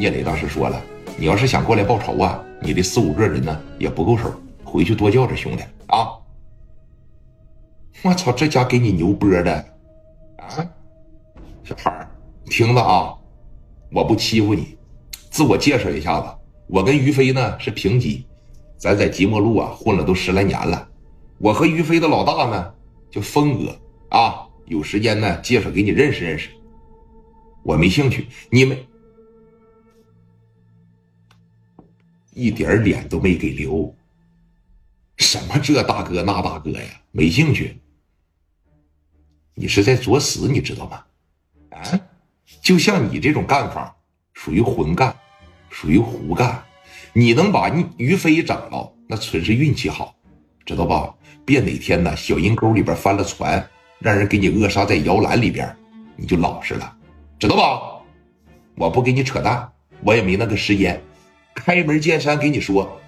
聂磊当时说了：“你要是想过来报仇啊，你这四五个人呢也不够手，回去多叫着兄弟啊！”我操，这家给你牛波的啊！小孩儿，听着啊，我不欺负你，自我介绍一下子，我跟于飞呢是平级，咱在即墨路啊混了都十来年了。我和于飞的老大呢叫峰哥啊，有时间呢介绍给你认识认识。我没兴趣，你们一点脸都没给留。什么这大哥那大哥呀，没兴趣。你是在作死，你知道吗？啊，就像你这种干法，属于混干，属于胡干。你能把于飞整了，那纯是运气好，知道吧？别哪天呢，小阴沟里边翻了船，让人给你扼杀在摇篮里边，你就老实了。知道吧？我不给你扯淡，我也没那个时间。开门见山给你说，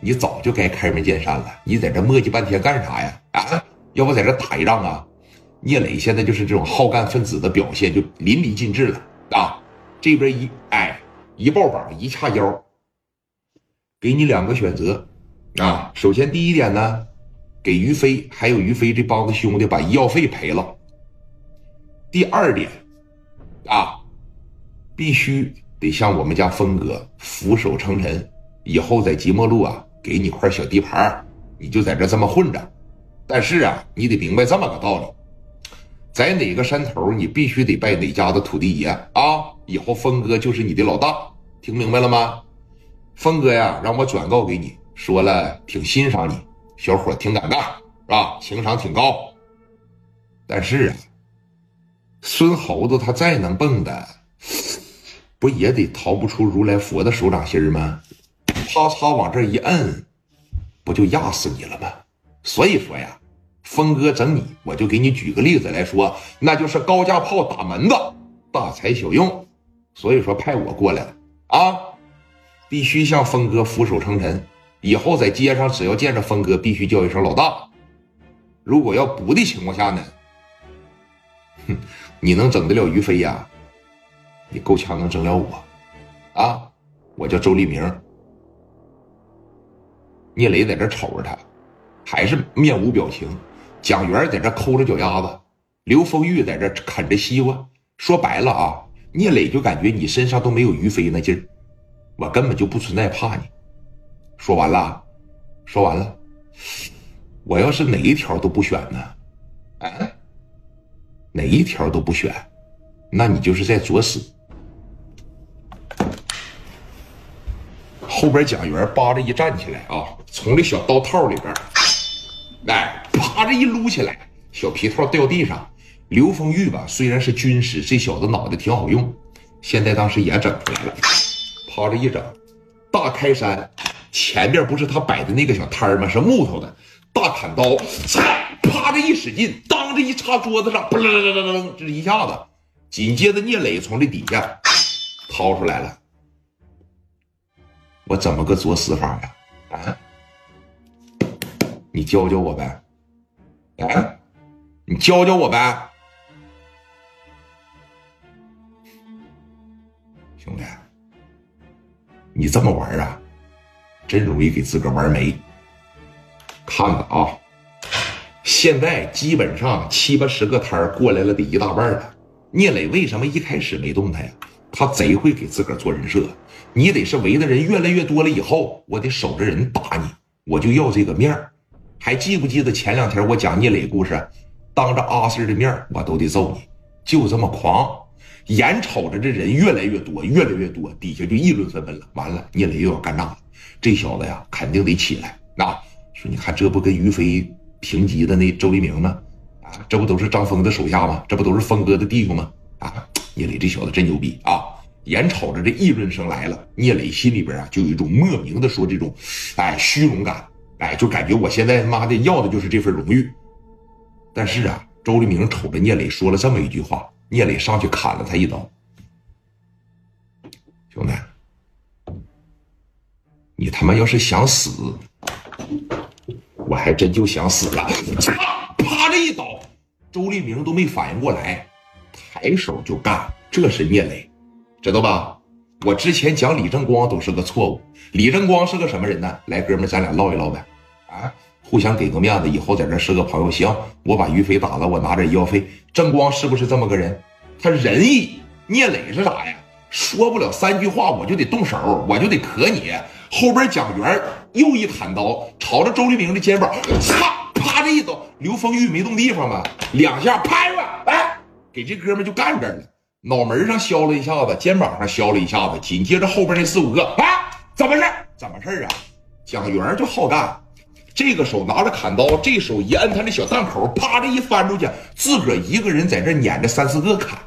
你早就该开门见山了。你在这磨叽半天干啥呀？啊，要不在这打一仗啊？聂磊现在就是这种好干分子的表现，就淋漓尽致了啊！这边一哎一抱膀一叉腰，给你两个选择啊。首先第一点呢，给于飞还有于飞这帮子兄弟把医药费赔了。第二点。啊，必须得向我们家峰哥俯首称臣，以后在即墨路啊，给你块小地盘，你就在这这么混着。但是啊，你得明白这么个道理，在哪个山头，你必须得拜哪家的土地爷啊。以后峰哥就是你的老大，听明白了吗？峰哥呀，让我转告给你，说了挺欣赏你，小伙挺敢干，是吧？情商挺高。但是啊。孙猴子他再能蹦的，不也得逃不出如来佛的手掌心吗？啪嚓往这一摁，不就压死你了吗？所以说呀，峰哥整你，我就给你举个例子来说，那就是高价炮打门子，大材小用。所以说派我过来了啊，必须向峰哥俯首称臣。以后在街上只要见着峰哥，必须叫一声老大。如果要不的情况下呢？哼。你能整得了于飞呀？你够呛能整了我，啊！我叫周立明。聂磊在这瞅着他，还是面无表情。蒋元在这抠着脚丫子，刘丰玉在这啃着西瓜。说白了啊，聂磊就感觉你身上都没有于飞那劲儿，我根本就不存在怕你。说完了，说完了。我要是哪一条都不选呢？啊？哪一条都不选，那你就是在作死。边蒋元扒着一站起来啊，从这小刀套里边，哎，啪着一撸起来，小皮套掉地上。刘丰玉吧，虽然是军师，这小子脑袋挺好用，现在当时也整出来了，趴着一整，大开山前边不是他摆的那个小摊吗？是木头的，大砍刀，啪着一使劲，当着一插桌子上，嘣楞楞楞楞，这一下子，紧接着聂磊从这底下掏出来了。我怎么个作死法呀？啊？你教教我呗？啊？你教教我呗？兄弟，你这么玩啊，真容易给自个玩没。看看啊！现在基本上七八十个摊过来了，得一大半了。聂磊为什么一开始没动他呀？他贼会给自个儿做人设。你得是围的人越来越多了以后，我得守着人打你，我就要这个面儿。还记不记得前两天我讲聂磊故事？当着阿 Sir 的面我都得揍你，就这么狂。眼瞅着这人越来越多，越来越多，底下就议论纷纷了。完了，聂磊又要干仗了。这小子呀，肯定得起来。那说，你看这不跟于飞？平级的那周黎明吗？啊，这不都是张峰的手下吗？这不都是峰哥的弟兄吗？啊，聂磊这小子真牛逼啊！眼瞅着这议论声来了，聂磊心里边啊就有一种莫名的说这种，哎，虚荣感，哎，就感觉我现在妈的要的就是这份荣誉。但是啊，周黎明瞅着聂磊说了这么一句话，聂磊上去砍了他一刀。兄弟，你他妈要是想死！我还真就想死了，啪！这一刀，周立明都没反应过来，抬手就干。这是聂磊，知道吧？我之前讲李正光都是个错误。李正光是个什么人呢？来，哥们，咱俩唠一唠呗。啊，互相给个面子，以后在这是个朋友。行，我把于飞打了，我拿点医药费。正光是不是这么个人？他仁义。聂磊是啥呀？说不了三句话，我就得动手，我就得磕你。后边蒋元又一砍刀，朝着周立明的肩膀，擦，啪这一刀，刘丰玉没动地方吧？两下拍吧，哎，给这哥们就干这儿了。脑门上削了一下子，肩膀上削了一下子，紧接着后边那四五个，啊，怎么事？怎么事啊？蒋元就好干，这个手拿着砍刀，这手一摁他那小档口，啪的一翻出去，自个儿一个人在这撵着三四个砍。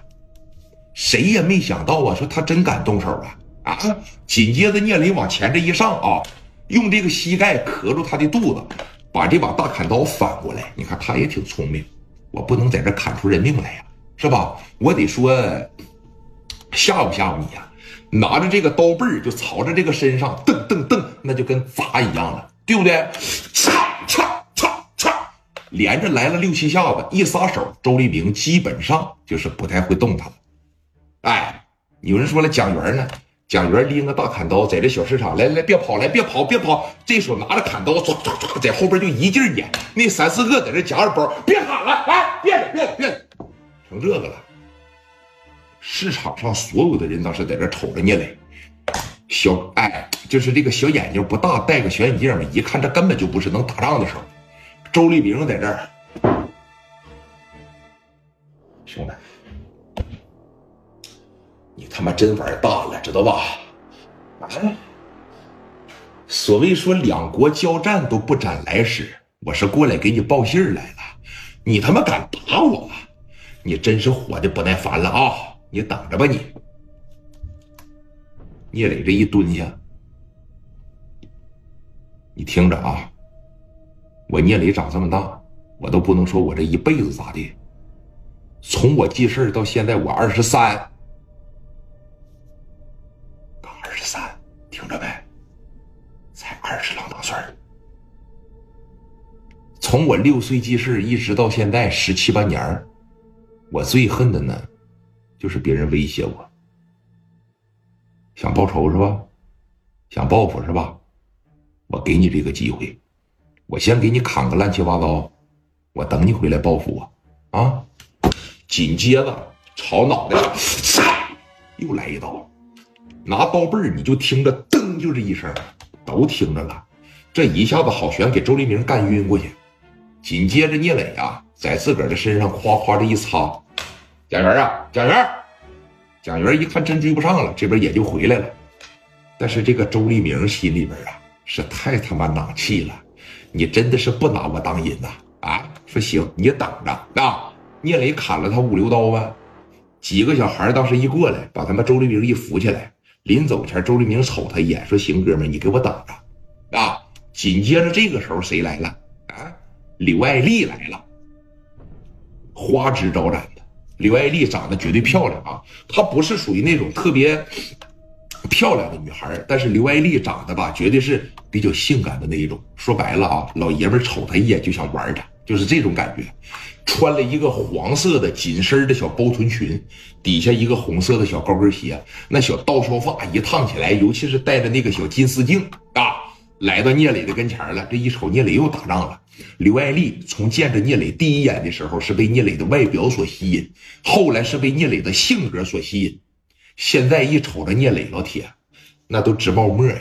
谁也没想到啊，说他真敢动手啊！啊！紧接着聂磊往前这一上啊，用这个膝盖磕住他的肚子，把这把大砍刀反过来。你看他也挺聪明，我不能在这砍出人命来呀，是吧？我得说吓唬吓唬你呀！拿着这个刀背儿就朝着这个身上蹬蹬蹬，那就跟砸一样了，对不对？嚓嚓嚓嚓，连着来了六七下子，一撒手，周立明基本上就是不太会动弹。哎，有人说了，蒋元呢？蒋元拎个大砍刀，在这小市场，来来，别跑，来别跑，别跑！这手拿着砍刀，唰唰唰，在后边就一劲撵。那三四个在这夹着包，别喊了，哎，别别别，成这个了。市场上所有的人当时在这瞅着聂磊，小哎，就是这个小眼睛不大，戴个小眼镜嘛，一看这根本就不是能打仗的时候。周立明在这儿，兄弟。你他妈真玩大了，知道吧？啊！所谓说两国交战都不斩来使，我是过来给你报信来了。你他妈敢打我？你真是活的不耐烦了啊！你等着吧你。聂磊这一蹲下，你听着啊！我聂磊长这么大，我都不能说我这一辈子咋的。从我记事到现在，我二十三二十三。听着没？才二十郎当岁从我六岁记事一直到现在十七八年我最恨的呢，就是别人威胁我。想报仇是吧？想报复是吧？我给你这个机会，我先给你砍个乱七八糟，我等你回来报复我啊！紧接着朝脑袋上，又来一刀。拿刀背儿，你就听着噔，就这一声，都听着了。这一下子好悬，给周黎明干晕过去。紧接着聂磊啊，在自个儿的身上夸夸的一擦，蒋元啊，蒋元，蒋元一看真追不上了，这边也就回来了。但是这个周立明心里边啊，是太他妈囊气了。你真的是不拿我当人呐？啊，说行，你等着啊。聂磊砍了他五六刀吧。几个小孩当时一过来，把他妈周立明一扶起来。临走前，周立明瞅他一眼，说：“行，哥们，你给我等着啊！”紧接着，这个时候谁来了？啊，刘爱丽来了，花枝招展的。刘爱丽长得绝对漂亮啊，她不是属于那种特别漂亮的女孩，但是刘爱丽长得吧，绝对是比较性感的那一种。说白了啊，老爷们瞅她一眼就想玩她，就是这种感觉。穿了一个黄色的紧身的小包臀裙，底下一个红色的小高跟鞋，那小倒梢发一烫起来，尤其是戴着那个小金丝镜啊，来到聂磊的跟前了。这一瞅，聂磊又打仗了。刘爱丽从见着聂磊第一眼的时候是被聂磊的外表所吸引，后来是被聂磊的性格所吸引，现在一瞅着聂磊，老铁，那都直冒沫呀。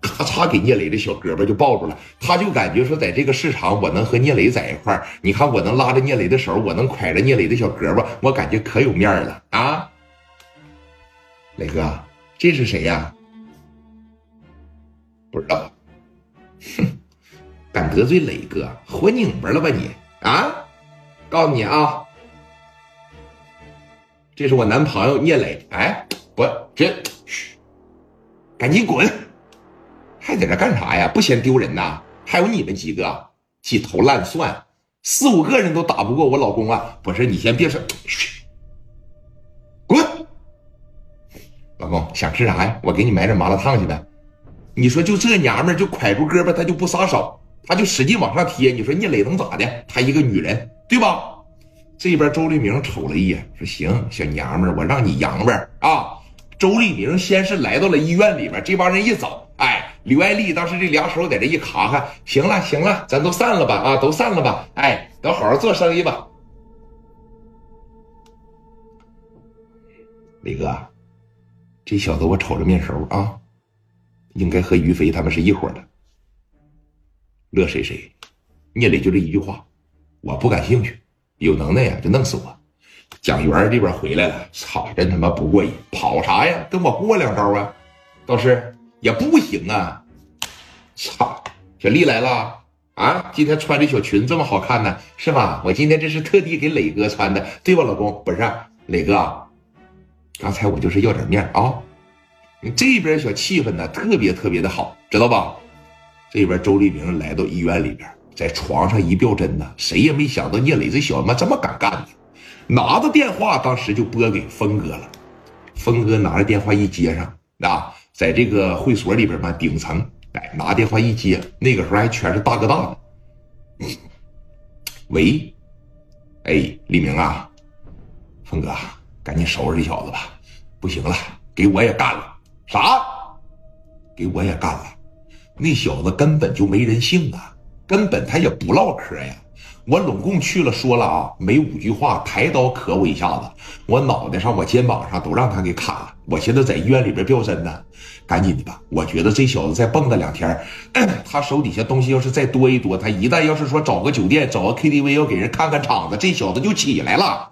咔嚓，给聂磊的小胳膊就抱住了，他就感觉说，在这个市场，我能和聂磊在一块儿，你看我能拉着聂磊的手，我能挎着聂磊的小胳膊，我感觉可有面了啊！磊哥，这是谁呀？不知道。哼，敢得罪磊哥，活拧巴了吧你啊？告诉你啊，这是我男朋友聂磊。哎，不，这，嘘，赶紧滚！还在这干啥呀？不嫌丢人呐？还有你们几个鸡头烂蒜，四五个人都打不过我老公啊！不是你先别说，嘘滚！老公想吃啥呀？我给你买点麻辣烫去呗。你说就这娘们就挎住胳膊，她就不撒手，他就使劲往上贴。你说聂磊能咋的？她一个女人，对吧？这边周立明瞅了一眼，说：“行，小娘们我让你洋吧啊。”周立明先是来到了医院里边，这帮人一走，哎，刘爱丽当时这两手在这一卡卡，行了行了，咱都散了吧啊，都散了吧，哎，都好好做生意吧。磊哥，这小子我瞅着面熟啊，应该和于飞他们是一伙的。乐谁谁，聂磊就这一句话，我不感兴趣，有能耐呀就弄死我。蒋元这边回来了，操，真他妈不过瘾！跑啥呀？跟我过两招啊？倒是也不行啊！操，小丽来了啊！今天穿这小裙这么好看呢，是吧？我今天这是特地给磊哥穿的，对吧，老公？不是，磊哥，刚才我就是要点面啊！你这边小气氛呢，特别特别的好，知道吧？这边周立明来到医院里边，在床上一吊针呢，谁也没想到聂磊这小子这么敢干呢。拿着电话，当时就拨给峰哥了。峰哥拿着电话一接上，啊，在这个会所里边嘛，顶层，哎，拿电话一接，那个时候还全是大哥大。喂，哎，李明啊，峰哥，赶紧收拾这小子吧，不行了，给我也干了。啥？给我也干了？那小子根本就没人性啊，根本他也不唠嗑呀。我拢共去了，说了啊，没五句话，抬刀磕我一下子，我脑袋上、我肩膀上都让他给砍了。我现在在医院里边吊针呢，赶紧的吧。我觉得这小子再蹦跶两天，他手底下东西要是再多一多，他一旦要是说找个酒店、找个 KTV 要给人看看场子，这小子就起来了。